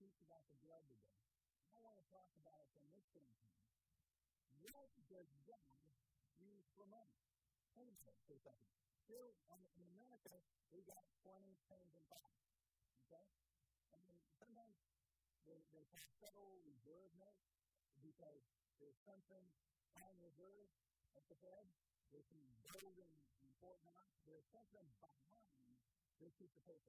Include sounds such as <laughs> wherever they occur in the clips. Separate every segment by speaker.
Speaker 1: teach about the blood today. I want to talk about it from this standpoint. What does God use for money? Think about for a second. Here in America, we got 20, 10s, and 5s. Okay? And then sometimes they, they Federal Reserve notes because there's something on reserve at the Fed. There's some gold in Fort Knox. There's something behind this piece of paper.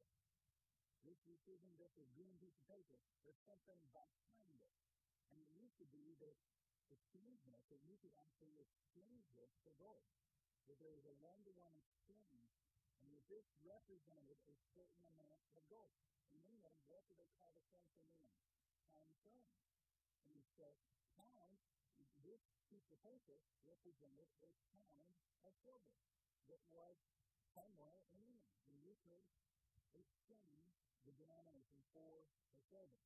Speaker 1: This, isn't just a green piece of paper. There's something behind it. And it used to be that notes, that you could actually exchange this for gold. That there was a one-to-one exchange, and that this represented a certain amount of gold. And then what do they call the England? Pound sterling. And he said, pound, this piece of paper represented a pound of silver that was somewhere in England. And you could exchange the denomination for the silver.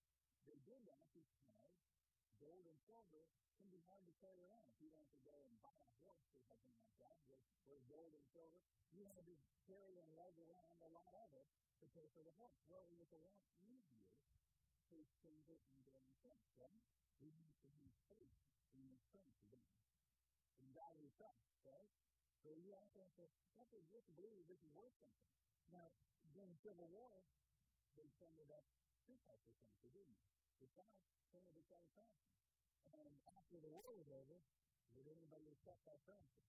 Speaker 1: They did that because gold and silver can be hard to carry around. If you want to go and buy a horse or something like that with, with gold and silver, you have to carry and lug around a lot of it to pay for the horse. Well, it was a lot easier to exchange it and silver, right? We need to use faith in currency, don't? And God is trust, right? So you also have to, have to just believe this is worth something. Now, during the Civil War, they funded up two types of didn't they? The South funded the same currency. And after the war was over, did anybody accept that currency?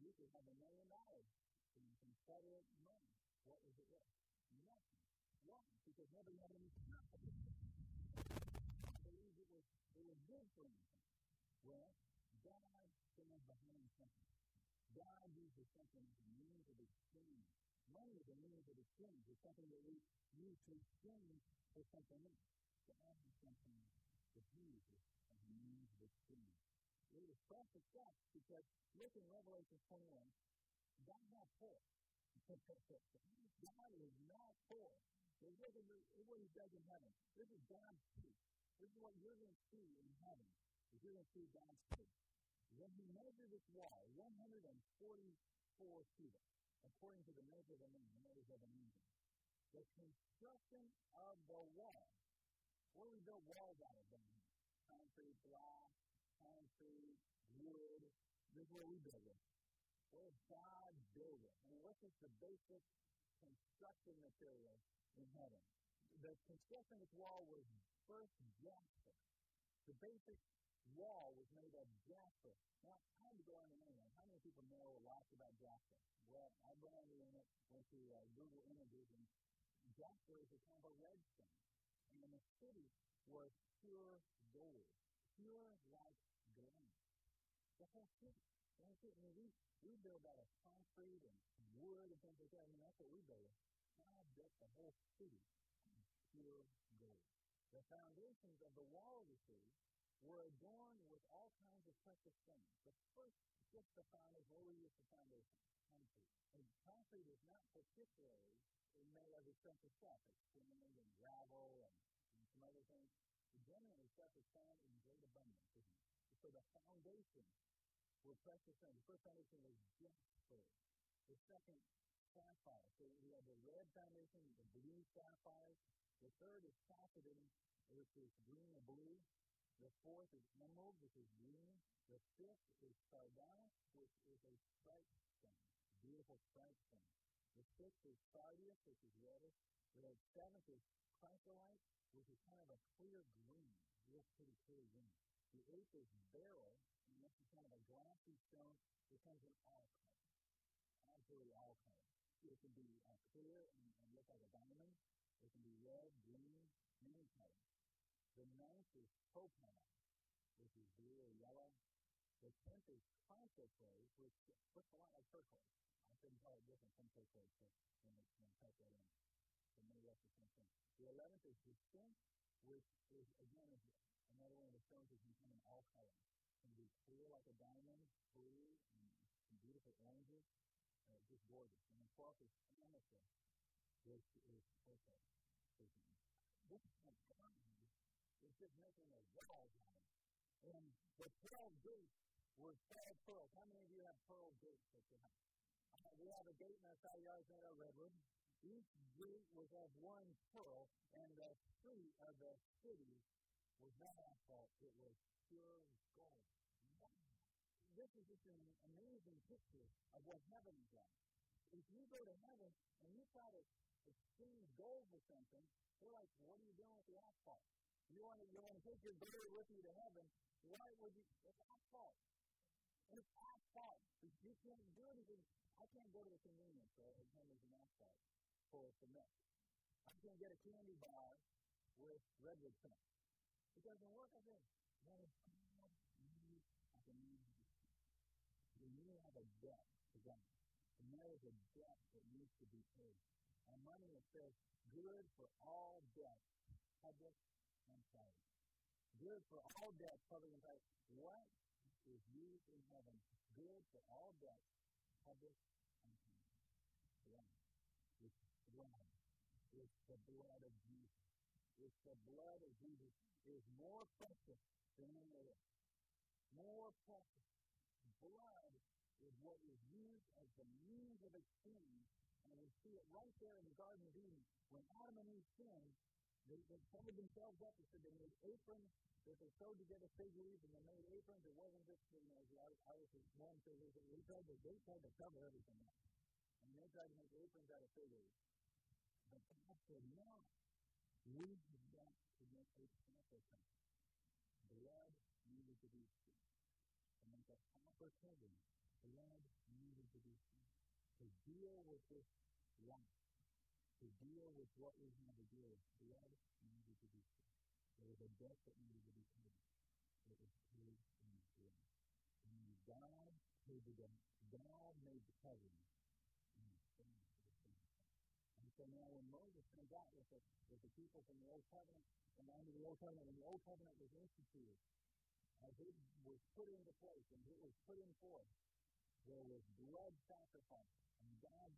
Speaker 1: You could have a million dollars in Confederate money. What was it worth? Nothing. Why? Because nobody had any confidence. I believe it was, it was good for anything. Well, God stands behind something. God uses something as a means of exchange. Money is a means of exchange. It's something that we use to exchange for something else. God has something He uses as a means of exchange. It is precious stuff because look in Revelation 21, God not poor. <laughs> God is not poor. This is what He does in heaven. This is God's peace. This is what you're going to see in heaven. If you're going to see God's peace. When He measured this wall, 144 feet, according to the measure of a man, the measure of an angel, the construction of the wall. What do we build walls out of down concrete block, concrete, wood. This is where we build it. Where God build it. And what is the basic construction material in heaven? The construction of this wall was first jasper. The basic wall was made of jasper. Now, I had to go many people know lots about jasper? Well, I on the internet, went to uh, Google Images, and jasper is a kind of a redstone. And the city was pure gold, pure like glass. The whole city. The whole. I mean, we, we build out of concrete and wood and things like that. I mean, that's what we build. God built the whole city on pure gold. The foundations of the wall of the city were adorned with all kinds of precious things. The first, foundation, what we use the foundation? Concrete. And concrete is not particularly made of expensive stuff. It's sand and gravel and, and some other things generally stuff is found in great abundance, isn't it? So the foundation were precious things. The first foundation was jasper. The second, sapphire. So we have the red foundation, the blue sapphire. The third is sapphire, which is green or blue. The fourth is emerald, which is green. The fifth is sardonyx, which is a striped stone, beautiful striped stone. The sixth is sardius, which is reddish. The seventh is chrysolite, which is kind of a clear green, real pretty clear green. The eighth is beryl, and this is kind of a glassy stone that comes in all colors. Absolutely all colors. It can be uh, clear and, and look like a diamond. It can be red, green, many colors. The ninth is topaz, which is blue or yellow. The tenth is chrysoprase, which looks a lot like turquoise. I couldn't tell it different from turquoise, but when it type that in the Midwest is same thing. The eleventh is distinct, which is again is another one of the stones that can come in all colors. It can be clear like a diamond, blue, and some beautiful oranges. Uh, just gorgeous. And the twelfth is amethyst, which is perfect. This is just making a of. And the twelve gates were twelve pearls. How many of you have pearl gates at your house? Uh, we have a gate in our side yard made of redwood. Each gate was of one pearl, and the street of the city was not asphalt, it was pure gold. This is just an amazing picture of what heaven is like. If you go to heaven and you try to exchange gold for something, they're like, what are you doing with the asphalt? You want to, you want to take your gold with you to heaven, why would you? It's asphalt. It's asphalt. You can't do anything. I can't go to the convenience store and tell an asphalt for milk. I can't get a candy bar with redwood cement. It doesn't work. I think. That is God needs as a need. When you have a debt to God, and there is a debt that needs to be paid. And money it says, good for all debt, public and private. Good for all debt, public and private. What is used in heaven? Good for all debt, public and private. Blood. It's blood. It's the blood of Jesus. It's the blood of Jesus is more precious than any other. More precious. Blood is what is used as the means of exchange. And we see it right there in the Garden of Eden. When Adam and Eve sinned, they, they covered themselves up. They said they made aprons that they sewed together fig leaves and they made aprons. It wasn't just, you know, as I was one fig leaves. They tried to, they tried to cover everything up. And they tried to make aprons out of fig leaves. But God said, no. We have got to make a sacrifice. Blood needed to be seen. To make a proper covering, blood needed to be seen. To deal with this life, to deal with what we have to deal with, blood needed to be seen. There was a debt that needed to be paid. It was paid in blood. And God paid the debt. God made the covering. And the same and so now when Moses comes out with the, with the people from the Old Covenant and under the Old Covenant, when the Old Covenant was instituted, as it was put into place and it was put in force, there was blood sacrifice. And God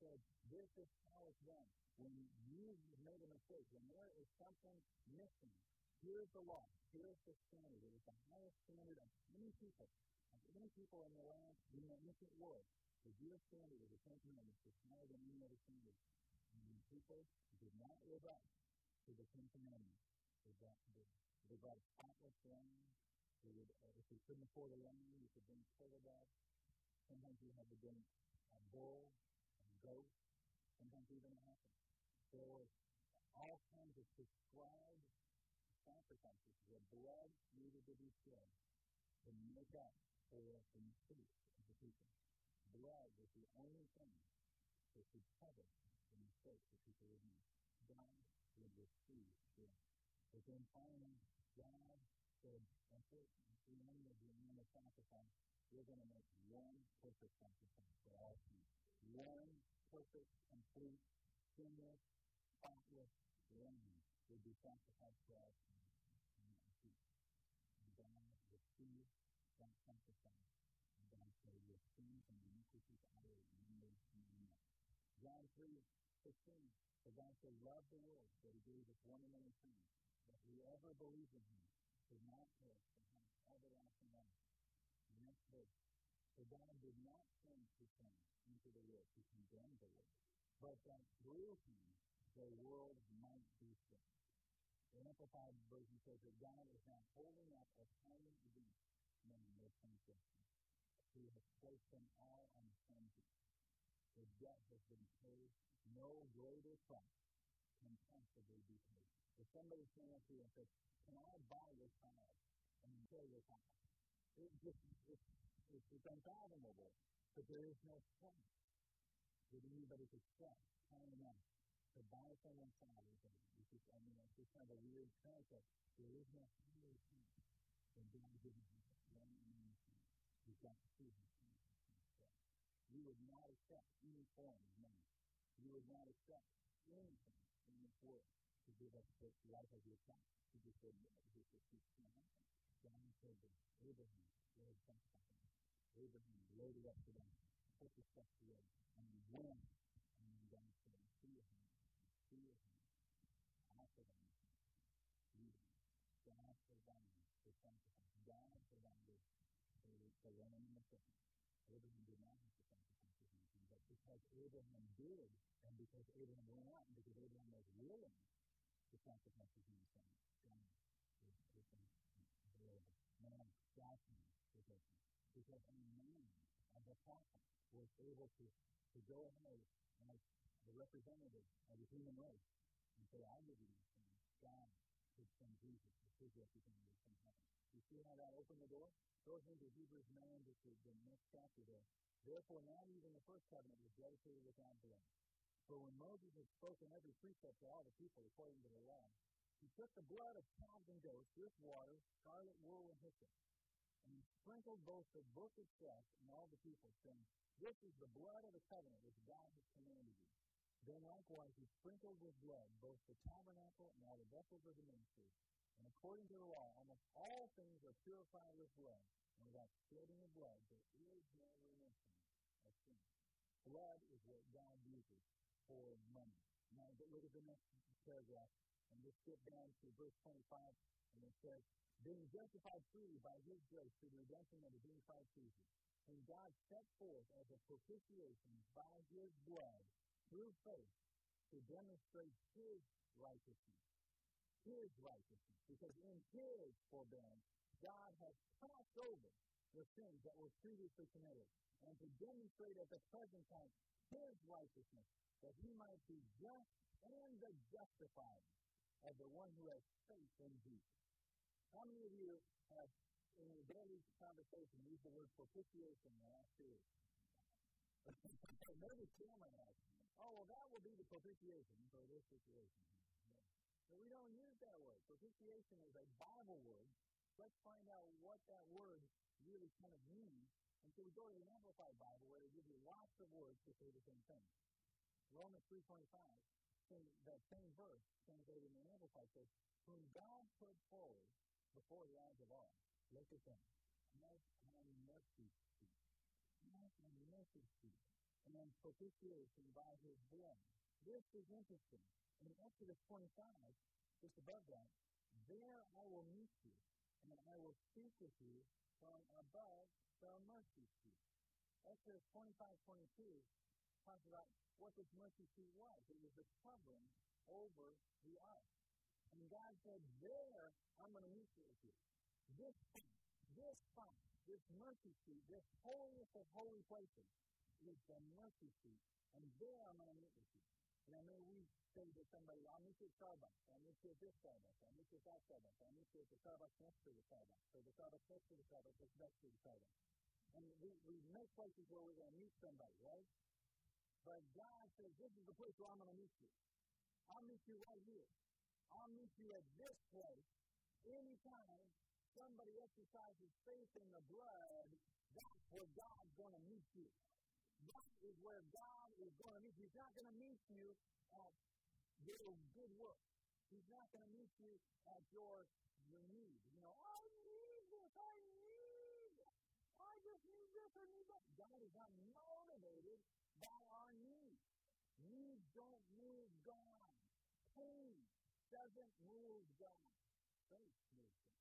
Speaker 1: said, this is how it's done. When you made a mistake, when there is something missing, here's the law, here's the standard. It is the highest standard of any people, of any people in the land, in the ancient world. The Jewish standard of the Ten Commandments is higher than any other standard. And people did not live up to the Ten Commandments. They brought, they, they brought a spotless lamb. They would, uh, if they couldn't afford a lamb, you could bring quarter dog. Sometimes you had to bring a bull, goat, sometimes even ox. There were all kinds of prescribed sacrifices where blood needed to be shed to make up for the mistakes of the people. Blood was the only thing that could cover the mistakes that people would make. God would receive them. But then finally, God said, it. At the end of sacrifice, we're going to make one perfect sacrifice for all sin. One perfect, complete, sinless, spotless lamb would be sacrificed for. And God received that sacrifice. And. John 3, 15. For God so loved the world that he gave us one and only Son, that whoever believes in him should not perish but have everlasting life. The next verse. For God did not send his Son into the world to condemn the world, but that through him the world might be saved. The Amplified Version says that God is now holding up a tiny against men their transgressions. He has placed them all on the same. The debt has been paid no greater price can possibly be paid. If somebody came up to you and said, Can I buy your child and kill your child? It just, it's, it's, it's unfathomable. But there is no price that anybody could set high enough to buy someone's child. It's just, I mean, it's just kind of a weird concept. There is no higher price than God giving us one only son. We've got to him. We would not accept any form of money you would not accept anything in this world to give up the life of your son. You just said, no, this is just happen. Said that Abraham laid sacrifice. Abraham loaded up to them, put the stuff away, and he went. And then God said, fear him, fear him. Offer them. God provided the sacrifice. God provided the, the lamb and the chicken. Abraham did not have to sacrifice his nation, but because Abraham did, and because Abraham went out, and because Abraham was willing to sacrifice his nation, as a man, as was able to, to go ahead as the representative of the human race and say, I these things. God could send Jesus as his representative from heaven. You see how that opened the door? Goes into Hebrews 9, which is the next chapter there. Therefore, not even the first covenant was dedicated without blood. For when Moses had spoken every precept to all the people according to the law, he took the blood of calves and goats with water, scarlet wool, and hyssop, sprinkled both the book itself and all the people, saying, This is the blood of the covenant which God has commanded you. Then likewise he sprinkled with blood both the tabernacle and all the vessels of the ministry. And according to the law, almost all things are purified with blood, and without shedding of blood, there is no remission of sin. Blood is what God uses for money. Now, get look at the next paragraph, and let's skip down to verse 25, and it says, Being justified freely by his grace through the redemption of the unified season, and God set forth as a propitiation by his blood through faith to demonstrate his righteousness. His righteousness. Because in his forbearance, God has passed over the sins that were previously committed, and to demonstrate at the present time his righteousness, that he might be just and the justifier of the one who has faith in Jesus. How many of you have, in your daily conversation, used the word propitiation in the last year? Maybe Cameron has. Oh, well, that will be the propitiation for this situation. But we don't use that word. Propitiation is a Bible word. Let's find out what that word really kind of means. And so we go to the Amplified Bible where they give you lots of words to say the same thing. Romans 3.25, that same verse, translated in the Amplified, says, Whom God put forward before the eyes of all. Look at them. Nice and mercy seat. Nice and mercy seat and then propitiation by his blood. This is interesting. In Exodus 25, just above that, there I will meet you, and I will speak with you from above the mercy seat. Exodus 25, 22 talks about what this mercy seat was. It was the covering over the ark. And God said, There I'm going to meet you with you. This this spot, this mercy seat, this holiest of holy places is the mercy seat, and there I'm going to meet with you. And I know we say to somebody, I'll meet you at Starbucks, I'll meet you at this Starbucks, I'll meet you at that Starbucks, I'll meet you at the Starbucks next to the Starbucks, or the Starbucks next to the Starbucks that's next to the Starbucks. And we, we make places where we're going to meet somebody, right? But God says, this is the place where I'm going to meet you. I'll meet you right here. I'll meet you at this place anytime somebody exercises faith in the blood, that's where God's going to meet you. That is where God is going to meet you. He's not going to meet you at your good work. He's not going to meet you at your, your need. You know, I need this, I need. I just need this or need that. God is not motivated by our needs. Needs don't move God. Doesn't God. Faith moves God.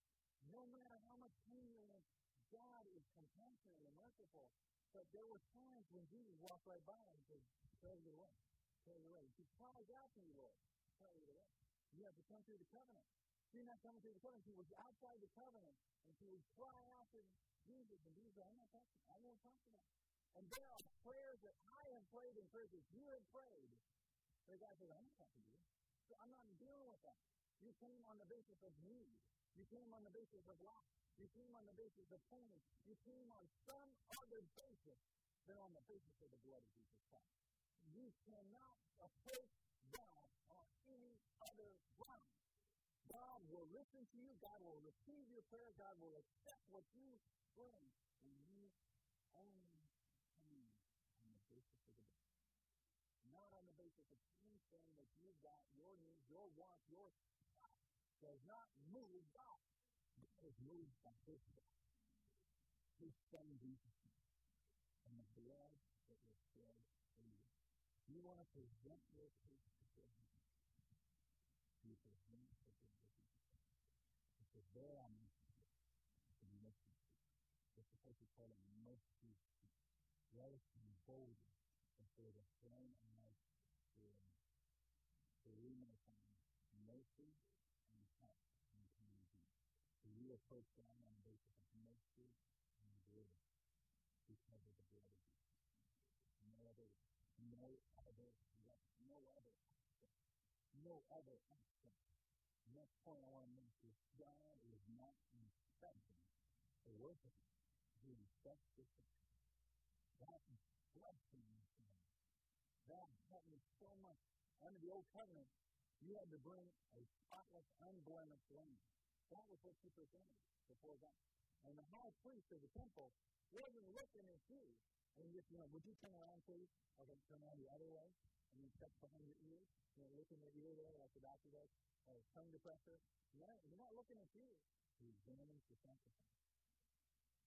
Speaker 1: No matter how much pain you're in, God is compassionate and merciful but there were times when Jesus walked right by and said, Pray it away. Pray it away. He cries out to you, Lord. Pray it away. You have to come through the covenant. She's not coming through the covenant. She was outside the covenant, and she would cry out to Jesus, and Jesus said, I'm not talking. I won't talk to them. And there are prayers that I have prayed and prayers that you have prayed. The guy says, I'm not talking to you. So I'm not dealing with that. You came on the basis of need. You came on the basis of lack. You came on the basis of pain. You came on some other basis than on the basis of the blood of Jesus Christ. You cannot approach God on any other ground. God will listen to you. God will receive your prayer. God will accept what you bring. And you only come on the basis of the blood. Not on the basis of anything that you've got, your needs, your wants, your stuff does not move God. God is moved by His God. His Son Jesus and the blood that was shed for you. You want to present your case before Him. You present the of Jesus. Because there I'm the mercy seat. It's supposed to called a mercy seat. Us be before the throne of mercy and help in the community. So you approach God on the basis of mercy and grace because of the blood of Jesus. No other, no other, no other aspect, no other aspect. Next point I want to make is God is not inspecting the worship. He the system. God is blessing himself. God having so much under the old covenant, you had to bring a spotless, unblemished lamb. That was what you presented before God. And the high priest of the temple wasn't looking at you. And just, you know, would you turn around, please? Okay, turn around the other way. And you check behind your ears. You know, looking at your ear there like the doctor does. Or tongue depressor. You're not, you're not looking at you. He examines the sacrifice.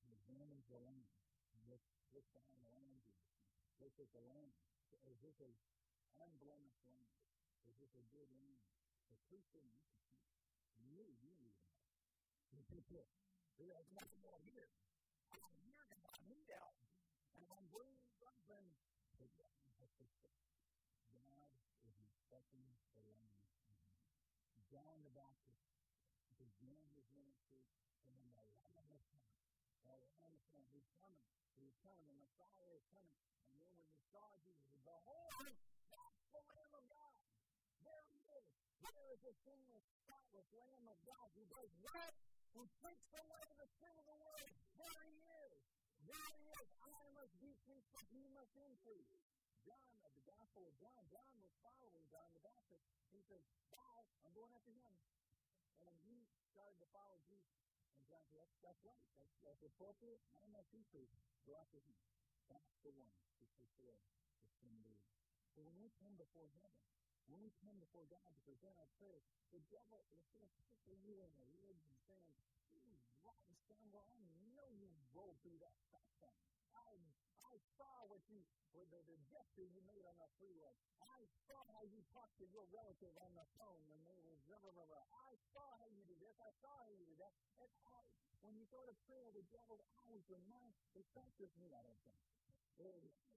Speaker 1: He examines the lamb. He looks, looks behind the lamb. Looks at the lamb. Is this a unblemished lamb? Is this a good lamb? The you. You knew you that. There's nothing more here. I'm here to my need out. And I'm bringing something. God is inspecting the lamb. John the Baptist began his ministry and then the Lamb of God. The Lamb of God. He's coming. He's coming. The Messiah is coming. And then when he saw Jesus, Behold, that's the Lamb of God. There he is. There is the sinless, spotless Lamb of God who does what? Who takes away the sin of the world. There he is. There he is. I must decrease, but he must increase. John, of the Gospel of John, John was following John the Baptist. He said, Bye, I'm going after him. And he started to follow Jesus. And John said, That's, that's right. That's, that's appropriate. I must increase. Go after him. That's the one who takes away the sin of the world. So when we come before heaven, when we come before God to present our prayers, the devil is going to tickle you in the ribs and saying, You rotten scoundrel, I know you rolled through that stop sign. I, I saw what you, what the, the gesture you made on the freeway. I saw how you talked to your relative on the phone when they were blah, blah, blah, blah. I saw how you did this. I saw how you did that. And I, when you go to prayer, the devil always reminds, it practices me, I don't. The,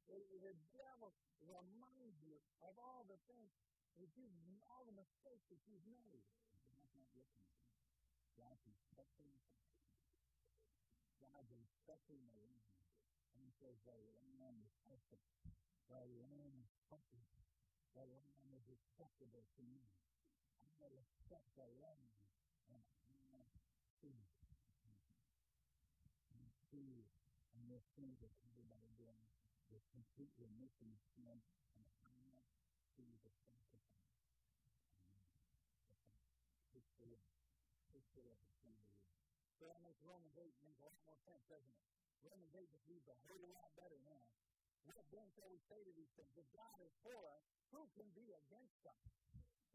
Speaker 1: the, the devil reminds you of all the things that you, all the mistakes that you've made. God's not listening to you. God's inspecting God's inspecting the land. And he says, the land is perfect. The land is perfect. The land is acceptable to me. I will accept the land and I will see. And see and you'll see that everybody doing is completely missing sin and see the sacrifice. It's the Lord. It's the Lord. It's the Lord. So that makes Romans 8 make a lot more sense, doesn't it? Romans 8 just reads a whole lot better now. What then shall we say to these things? If God is for us, who can be against us?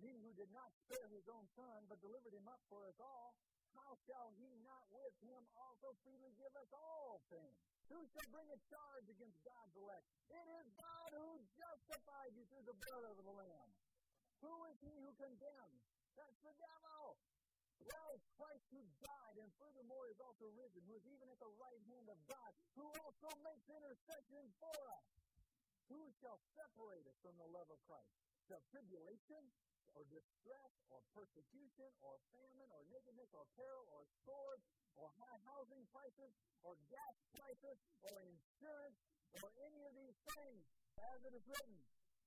Speaker 1: He who did not spare his own son, but delivered him up for us all, how shall he not with him also freely give us all things? Who shall bring a charge against God's elect? It is God who justifies you through the blood of the Lamb. Who is he who condemns? That's the devil. Well, Christ who died and furthermore is also risen, who is even at the right hand of God, who also makes intercession for us. Who shall separate us from the love of Christ? Shall tribulation or distress or persecution or famine or nakedness or peril or sword or high housing prices or gas prices or insurance or any of these things, as it is written,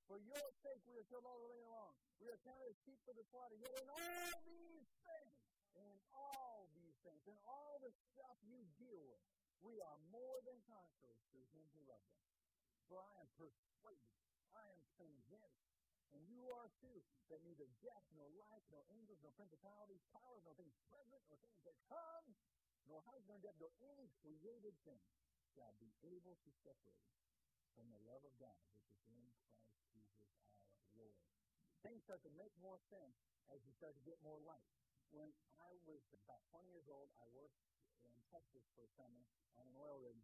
Speaker 1: for your sake we are killed all the way along. We are counted as sheep for the slaughter. Yet in all these things, in all these things, in all the stuff you deal with, we are more than conquerors through him who loved us. For I am persuaded, I am convinced, and you are too, that neither death, nor life, nor angels, nor principalities, powers, nor things present, nor things that come, nor height, nor depth, nor any created thing shall be able to separate from the love of God, which is in Christ Jesus our Lord. Things start to make more sense as you start to get more light. When I was about 20 years old, I worked in Texas for a summer on an oil rig,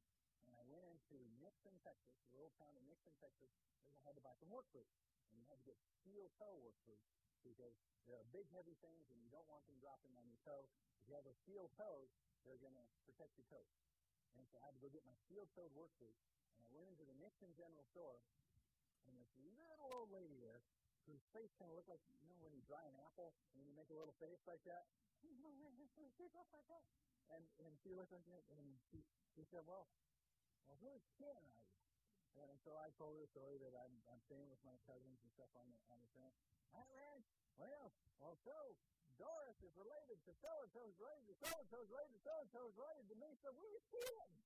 Speaker 1: and I went into Nixon, Texas, a little town in Nixon, Texas, and I had to buy some work boots. And you had to get steel toe work boots because they're big, heavy things, and you don't want them dropping on your toe. If you have a steel toe, they're going to protect your toes. And so I had to go get my steel-toed work boots, and I went into the Nixon General Store, and this little old lady there, whose face kind of looked like, you know, when you dry an apple and you make a little face like that? <laughs> and, and she looked at me and she, she said, well, well, kin are you? And so I told her a story that I'm, I'm staying with my cousins and stuff on the, on the ranch. Hi, ranch. Well, well, so Doris is related to so and so is related to so and so is related to so and so is related to me, so we're kids.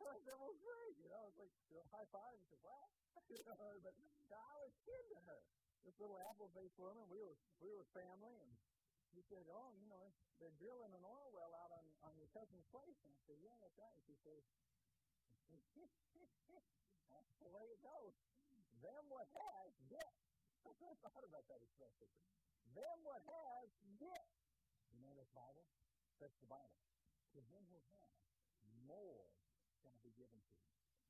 Speaker 1: I said, well, great. You know, it's like you know, high five. And said, wow. <laughs> but I was kid to her. This little apple faced woman, we were we were family, and she said, oh, you know, they're drilling an oil well out on, on your cousin's place. And I said, yeah, that's right. She says, that's the way it goes. Them what has, get. <laughs> I thought about that expression. Them what has, get. You know this Bible? That's the Bible. To him who has, more shall be given to him.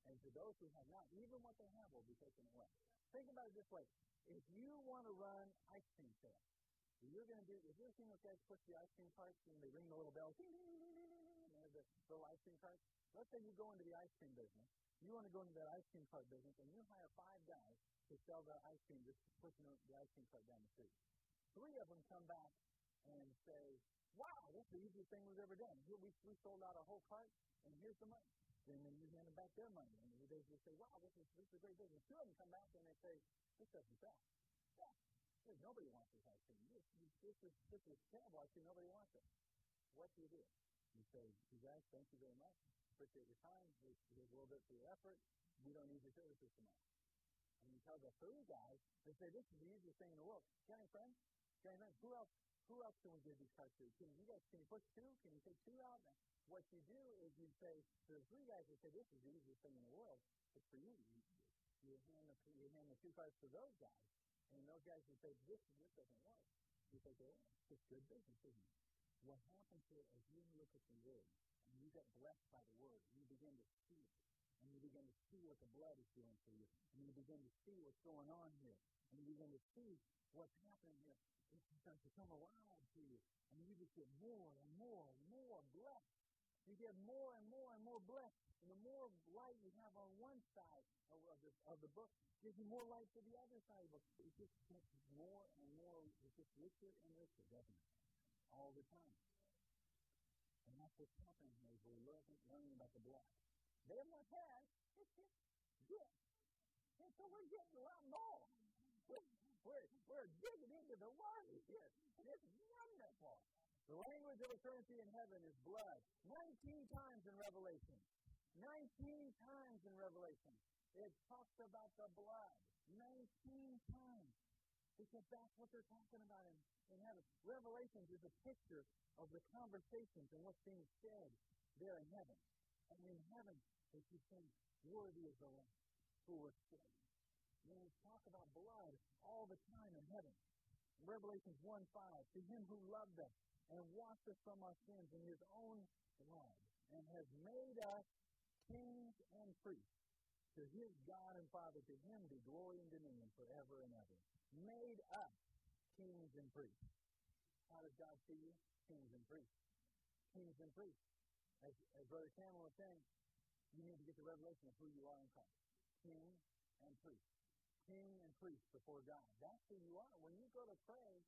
Speaker 1: And to those who have not, even what they have will be taken away. Think about it this way. If you want to run ice cream sales, you're going to do, if you're seeing those guys push the ice cream carts and they ring the little bells, the ice cream carts, let's say you go into the ice cream business, you want to go into that ice cream cart business, and you hire five guys to sell the ice cream, just pushing the ice cream cart down the street. Three of them come back and say, wow, that's the easiest thing we've ever done. Here we, we sold out a whole cart, and here's the money. And then you hand them back their money, and they just say, wow, this is, this is a great business. Two of them come back and they say, this doesn't sell. Yeah, nobody wants this ice cream. This, this, is, this is terrible ice cream. Nobody wants it. What do you do? You say, you guys, thank you very much. Appreciate your time. Here's, here's a little bit for your effort. We don't need your services tomorrow. And you tell the three guys, they say, this is the easiest thing in the world. Can I, friend? Can I, friend? Who else? Who else can we give these cards to? Can you guys, can you push two? Can you take two out? And what you do is you say to the three guys, you say, this is the easiest thing in the world. It's for you. You, you, hand, the, you hand the two cards to those guys. And those guys would say, this, this doesn't work. You say, well, it's good business, isn't it? What happens here as you look at the Word, and you get blessed by the Word, you begin to see it, and you begin to see what the blood is doing for you, and you begin to see what's going on here, and you begin to see what's happening here. It starts to come alive to you, and you just get more and more and more blessed. You get more and more and more blessed. And the more light you have on one side of the, of the book, gives you more light to the other side of the book. It just gets more and more, it gets richer and richer, doesn't it? All the time. And that's what's happening here is we're learning, about the blood. What has, it's just good. And so we're getting a lot more. We're, we're digging into the Word here. And it's wonderful. The language of the in heaven is blood. 19 times in Revelation. 19 times in Revelation. It talks about the blood. 19 times. Because that's what they're talking about in, in heaven. Revelations is a picture of the conversations and what's being said there in heaven. And in heaven, they keep saying, worthy is the Lamb who was slain. When we talk about blood all the time in heaven. Revelations 1 5, to him who loved us and washed us from our sins in his own blood and has made us kings and priests to his God and Father, to him be glory and dominion forever and ever. Made us kings and priests. How does God see you? Kings and priests. Kings and priests. As, as Brother Cameron was saying, you need to get the revelation of who you are in Christ. King and priest. King and priest before God. That's who you are. When you go to pray,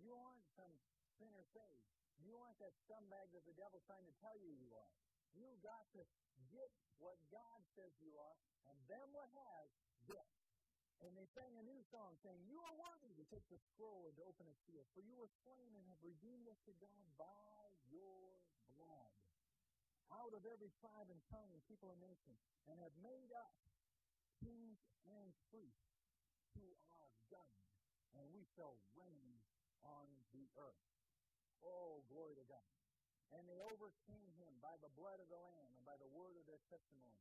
Speaker 1: you aren't some sinner saved. You aren't that scumbag that the devil's trying to tell you you are. You got to get what God says you are, and then what has, get. And they sang a new song saying, You are worthy to take the scroll and to open its seal, for you were slain and have redeemed us to God by your blood. Out of every tribe and tongue and people and nation, and have made us kings and priests to our God, and we shall reign on the earth. Oh, glory to God. And they overcame him by the blood of the Lamb and by the word of their testimony.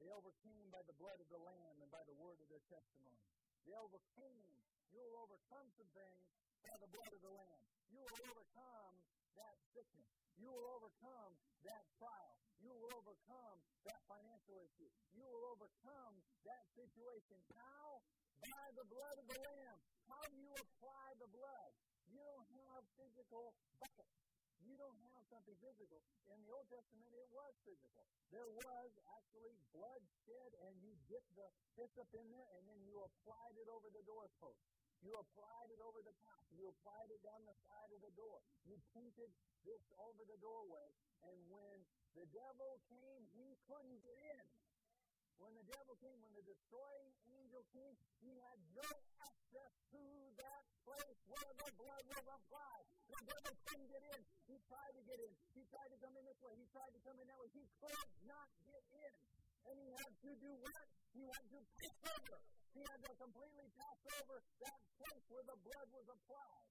Speaker 1: They overcame by the blood of the Lamb and by the word of their testimony. They overcame. You will overcome some things by the blood of the Lamb. You will overcome that sickness. You will overcome that trial. You will overcome that financial issue. You will overcome that situation. How? By the blood of the Lamb. How do you apply the blood? You don't have physical buckets. You don't have something physical. In the Old Testament, it was physical. There was actually blood shed, and you dipped the hyssop in there, and then you applied it over the doorpost. You applied it over the top. You applied it down the side of the door. You painted this over the doorway. And when the devil came, he couldn't get in. When the devil came, when the destroying angel came, he had no access to that place where the blood was applied. The devil couldn't get in. He tried to He tried to come in this way. He tried to come in that way. He could not get in. And he had to do what? He had to pass over. He had to completely pass over that place where the blood was applied.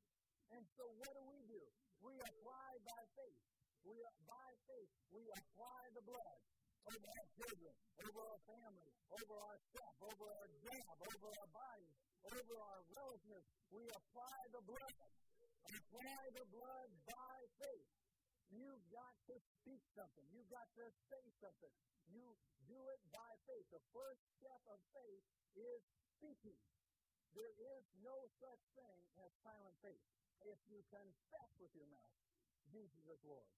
Speaker 1: And so what do we do? We apply by faith. We by faith we apply the blood over our children, over our family, over our stuff, over our job, over our bodies, over our relatives. We apply the blood. Apply the blood by faith. You've got to speak something. You've got to say something. You do it by faith. The first step of faith is speaking. There is no such thing as silent faith. If you confess with your mouth Jesus is Lord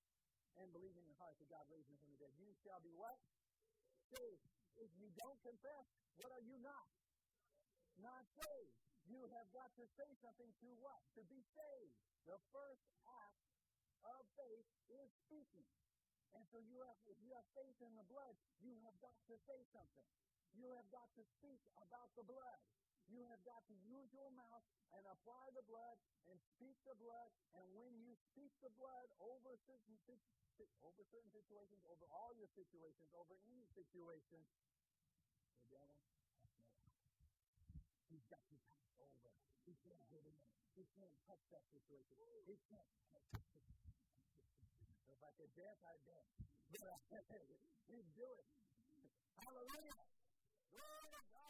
Speaker 1: and believe in your heart that God raised him from the dead, you shall be what? Saved. If you don't confess, what are you not? Not saved. You have got to say something to what? To be saved. The first act of faith is speaking. And so you have, if you have faith in the blood, you have got to say something. You have got to speak about the blood. You have got to use your mouth and apply the blood and speak the blood. And when you speak the blood over certain, over certain situations, over all your situations, over any situation, the devil has no He's got to pass over. He can't get in. He can't touch that situation. He can't touch. If I could dance, I'd dance. <laughs> But I, <laughs> he'd do it. Hallelujah. Glory to God.